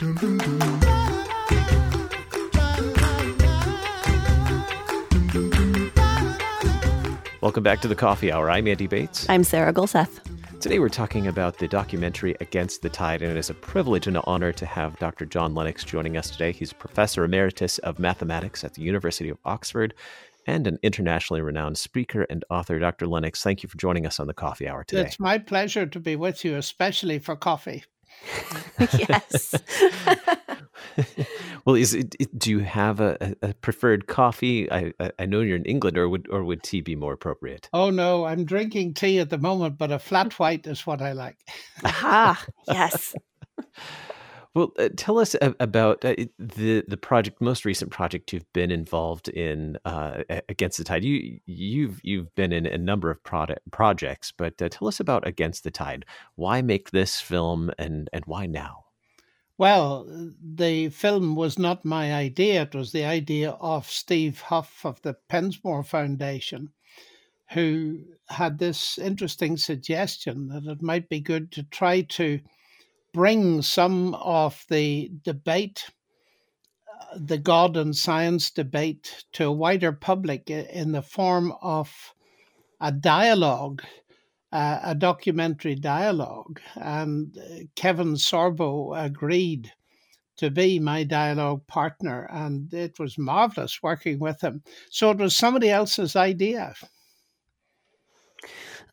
Welcome back to the Coffee Hour. I'm Andy Bates. I'm Sarah Gulseth. Today we're talking about the documentary Against the Tide, and it is a privilege and an honor to have Dr. John Lennox joining us today. He's Professor Emeritus of Mathematics at the University of Oxford and an internationally renowned speaker and author. Dr. Lennox, thank you for joining us on the Coffee Hour today. It's my pleasure to be with you, especially for coffee. yes. well, is it, do you have a, a preferred coffee? I, I know you're in England, or would or would tea be more appropriate? Oh no, I'm drinking tea at the moment, but a flat white is what I like. Aha! Yes. Well, uh, tell us about uh, the the project, most recent project you've been involved in uh, against the tide. You you've you've been in a number of product projects, but uh, tell us about against the tide. Why make this film, and and why now? Well, the film was not my idea. It was the idea of Steve Huff of the Pensmore Foundation, who had this interesting suggestion that it might be good to try to bring some of the debate, uh, the God and science debate, to a wider public in the form of a dialogue uh, a documentary dialogue, and uh, Kevin Sorbo agreed to be my dialogue partner, and it was marvelous working with him. So it was somebody else's idea.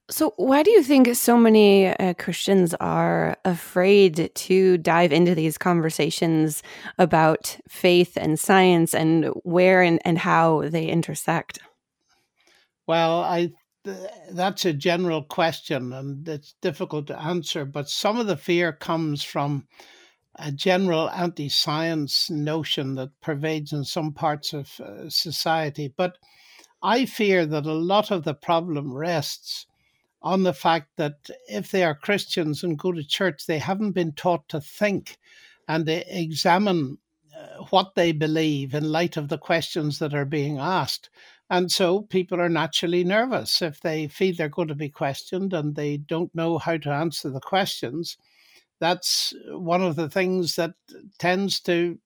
So, why do you think so many uh, Christians are afraid to dive into these conversations about faith and science and where and, and how they intersect? Well, I that's a general question and it's difficult to answer, but some of the fear comes from a general anti science notion that pervades in some parts of uh, society. But I fear that a lot of the problem rests on the fact that if they are Christians and go to church, they haven't been taught to think and they examine uh, what they believe in light of the questions that are being asked. And so people are naturally nervous if they feel they're going to be questioned and they don't know how to answer the questions. That's one of the things that tends to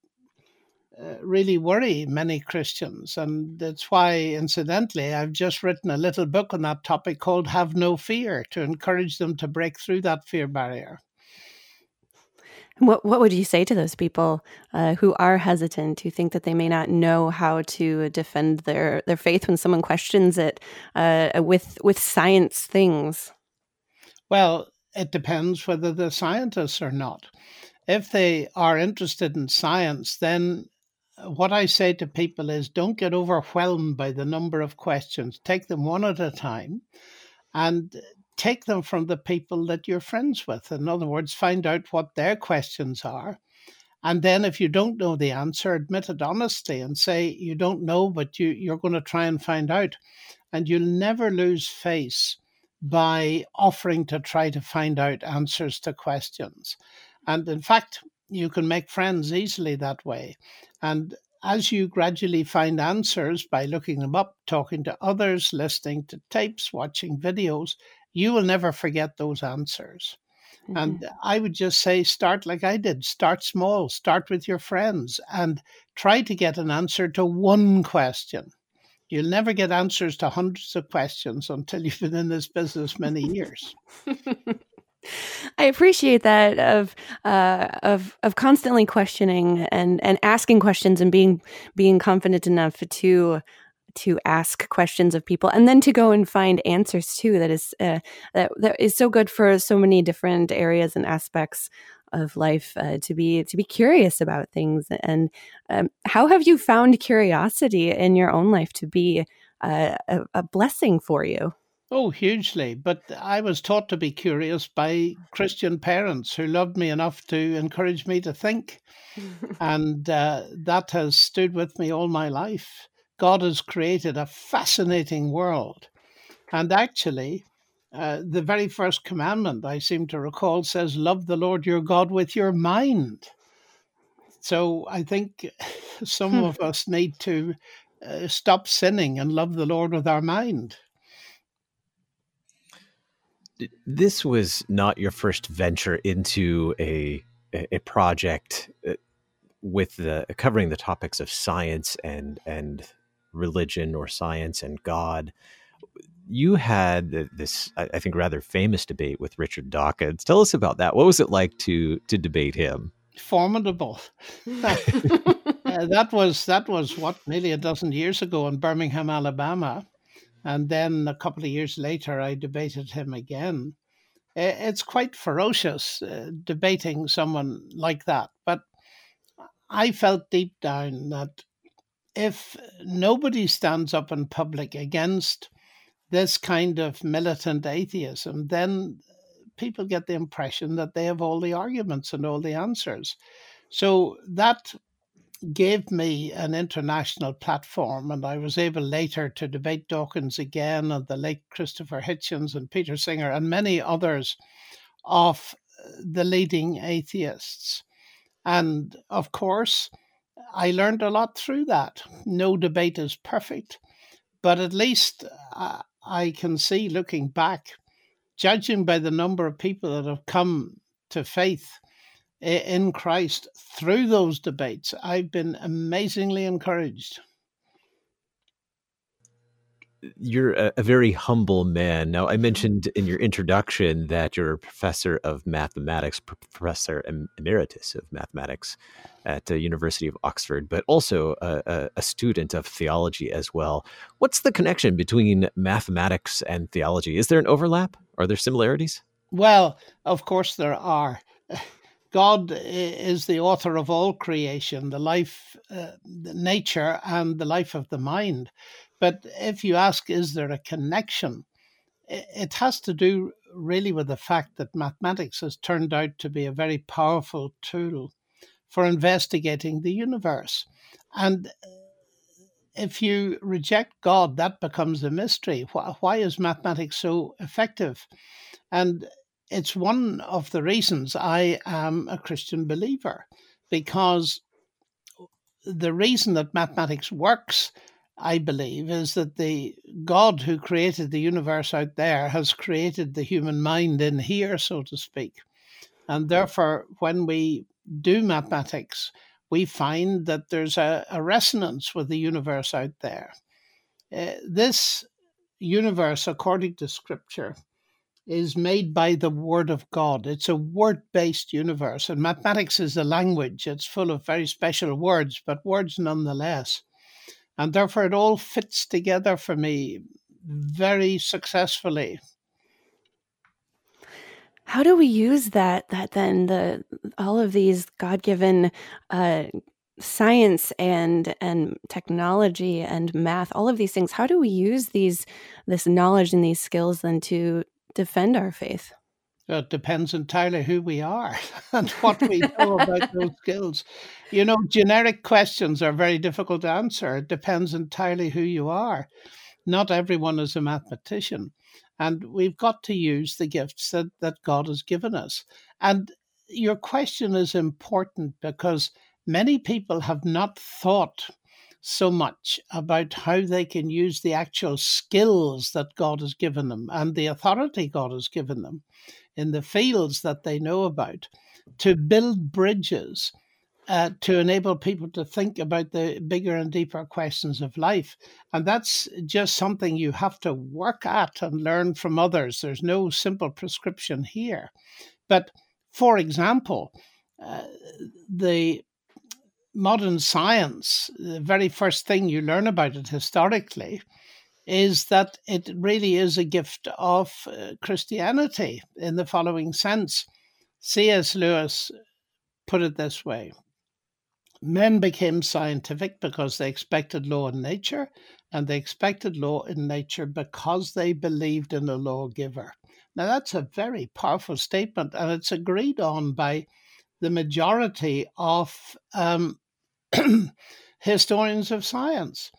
really worry many Christians. And that's why, incidentally, I've just written a little book on that topic called Have No Fear to encourage them to break through that fear barrier. What what would you say to those people uh, who are hesitant, who think that they may not know how to defend their their faith when someone questions it uh, with with science things? Well, it depends whether they're scientists or not. If they are interested in science, then what I say to people is don't get overwhelmed by the number of questions. Take them one at a time and take them from the people that you're friends with. In other words, find out what their questions are. And then if you don't know the answer, admit it honestly and say you don't know, but you, you're going to try and find out. And you'll never lose face by offering to try to find out answers to questions. And in fact, you can make friends easily that way. And as you gradually find answers by looking them up, talking to others, listening to tapes, watching videos, you will never forget those answers. Mm-hmm. And I would just say, start like I did. Start small, start with your friends, and try to get an answer to one question. You'll never get answers to hundreds of questions until you've been in this business many years. I appreciate that of uh, of of constantly questioning and and asking questions and being being confident enough to to ask questions of people and then to go and find answers too that is uh, that, that is so good for so many different areas and aspects of life uh, to be to be curious about things. And um, how have you found curiosity in your own life to be uh, a, a blessing for you Oh, hugely. But I was taught to be curious by Christian parents who loved me enough to encourage me to think. and uh, that has stood with me all my life. God has created a fascinating world. And actually, uh, the very first commandment I seem to recall says, Love the Lord your God with your mind. So I think some hmm. of us need to uh, stop sinning and love the Lord with our mind. This was not your first venture into a a, project uh, with the covering the topics of science and and religion or science and God. You had this, I think, rather famous debate with Richard Dawkins. Tell us about that. What was it like to to debate him? Formidable. uh, that was that was what nearly a dozen years ago in Birmingham, Alabama, and then a couple of years later, I debated him again. It's quite ferocious uh, debating someone like that, but I felt deep down that if nobody stands up in public against this kind of militant atheism, then people get the impression that they have all the arguments and all the answers. So that gave me an international platform, and I was able later to debate Dawkins again and the late Christopher Hitchens and Peter Singer and many others of the leading atheists. And of course, I learned a lot through that. No debate is perfect, but at least uh, I can see looking back, judging by the number of people that have come to faith in Christ through those debates, I've been amazingly encouraged you're a, a, very humble man. Now, I mm-hmm. mentioned in your introduction that you're a professor of mathematics, professor emeritus of mathematics at the University of Oxford, but also a, a, student of theology as well. What's the connection between mathematics and theology? Is there an overlap? Are there similarities? Well, of course there are. God is the author of all creation, the life, uh, the nature, and the life of the mind. But if you ask, is there a connection? It has to do really with the fact that mathematics has turned out to be a very powerful tool for investigating the universe. And uh, if you reject God, that becomes a mystery. Why is mathematics so effective? And it's one of the reasons I am a Christian believer, because the reason that mathematics works I believe, is that the God who created the universe out there has created the human mind in here, so to speak. And therefore, when we do mathematics, we find that there's a, a resonance with the universe out there. Uh, this universe, according to scripture, is made by the word of God. It's a word based universe, and mathematics is a language. It's full of very special words, but words nonetheless. And therefore, it all fits together for me very successfully. How do we use that? That then the all of these God given uh, science and and technology and math, all of these things. How do we use these this knowledge and these skills then to defend our faith? It depends entirely who we are and what we know about those skills. You know, generic questions are very difficult to answer. It depends entirely who you are. Not everyone is a mathematician. And we've got to use the gifts that, that God has given us. And your question is important because many people have not thought so much about how they can use the actual skills that God has given them and the authority God has given them in the fields that they know about to build bridges uh, to enable people to think about the bigger and deeper questions of life. And that's just something you have to work at and learn from others. There's no simple prescription here. But for example, uh, the modern science, the very first thing you learn about it historically is that it really is a gift of uh, Christianity in the following sense. C.S. Lewis put it this way Men became scientific because they expected law in nature, and they expected law in nature because they believed in a lawgiver. Now, that's a very powerful statement, and it's agreed on by the majority of um, historians of science.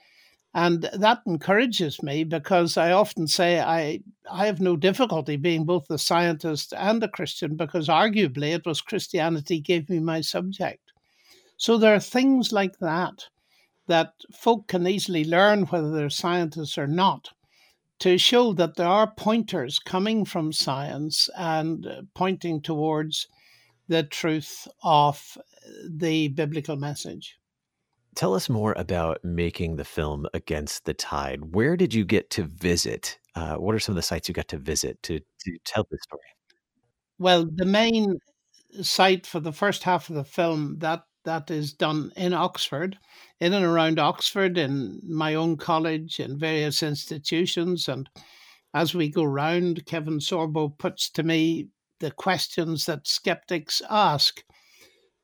And that encourages me because I often say I, I have no difficulty being both a scientist and a Christian because arguably it was Christianity gave me my subject. So there are things like that that folk can easily learn whether they're scientists or not to show that there are pointers coming from science and uh, pointing towards the truth of the biblical message. Tell us more about making the film Against the Tide. Where did you get to visit? Uh, what are some of the sites you got to visit to, to tell the story? Well, the main site for the first half of the film that that is done in Oxford, in and around Oxford, in my own college, in various institutions, and as we go round, Kevin Sorbo puts to me the questions that skeptics ask.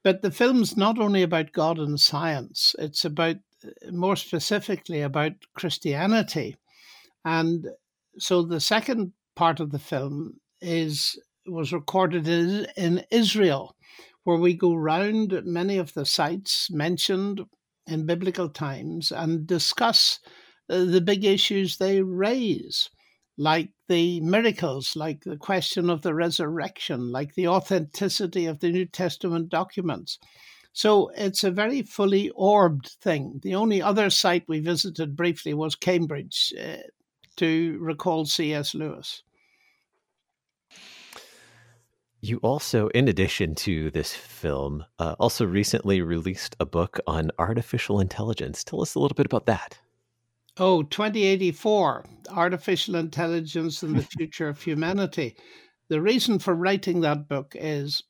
But the film's not only about God and science, it's about more specifically about Christianity. And so the second part of the film is was recorded in, in Israel, where we go round many of the sites mentioned in biblical times and discuss uh, the big issues they raise like the miracles, like the question of the resurrection, like the authenticity of the New Testament documents. So it's a very fully orbed thing. The only other site we visited briefly was Cambridge uh, to recall C.S. Lewis. You also, in addition to this film, uh, also recently released a book on artificial intelligence. Tell us a little bit about that. Oh, 2084 Artificial Intelligence and the Future of Humanity. The reason for writing that book is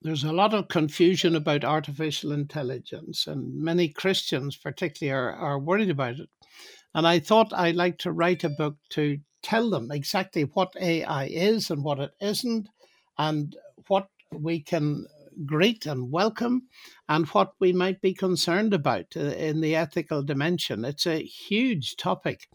there's a lot of confusion about artificial intelligence, and many Christians, particularly, are, are worried about it. And I thought I'd like to write a book to tell them exactly what AI is and what it isn't, and what we can greet and welcome, and what we might be concerned about uh, in the ethical dimension. It's a huge topic,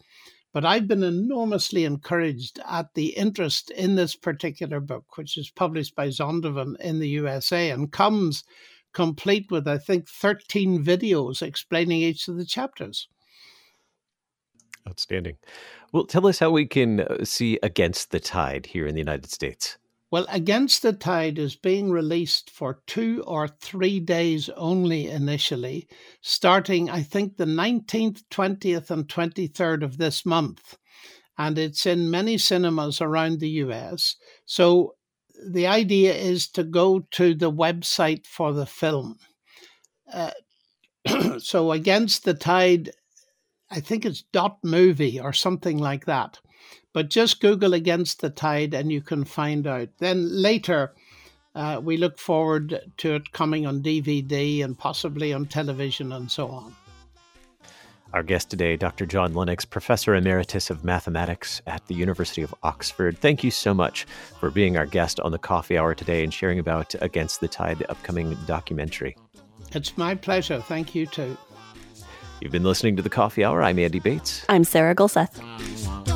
but I've been enormously encouraged at the interest in this particular book, which is published by Zondervan in the USA and comes complete with, I think, 13 videos explaining each of the chapters. Outstanding. Well, tell us how we can uh, see Against the Tide here in the United States. Well, Against the Tide is being released for two or three days only initially, starting, I think, the 19th, 20th, and 23rd of this month. And it's in many cinemas around the US. So the idea is to go to the website for the film. Uh, so Against the Tide, I think it's dot movie or something like that. But just Google Against the Tide and you can find out. Then later, uh, we look forward to it coming on DVD and possibly on television and so on. Our guest today, Dr. John Lennox, Professor Emeritus of Mathematics at the University of Oxford. Thank you so much for being our guest on the coffee hour today and sharing about Against the Tide, the upcoming documentary. It's my pleasure. Thank you too. You've been listening to the Coffee Hour. I'm Andy Bates. I'm Sarah Gulseth.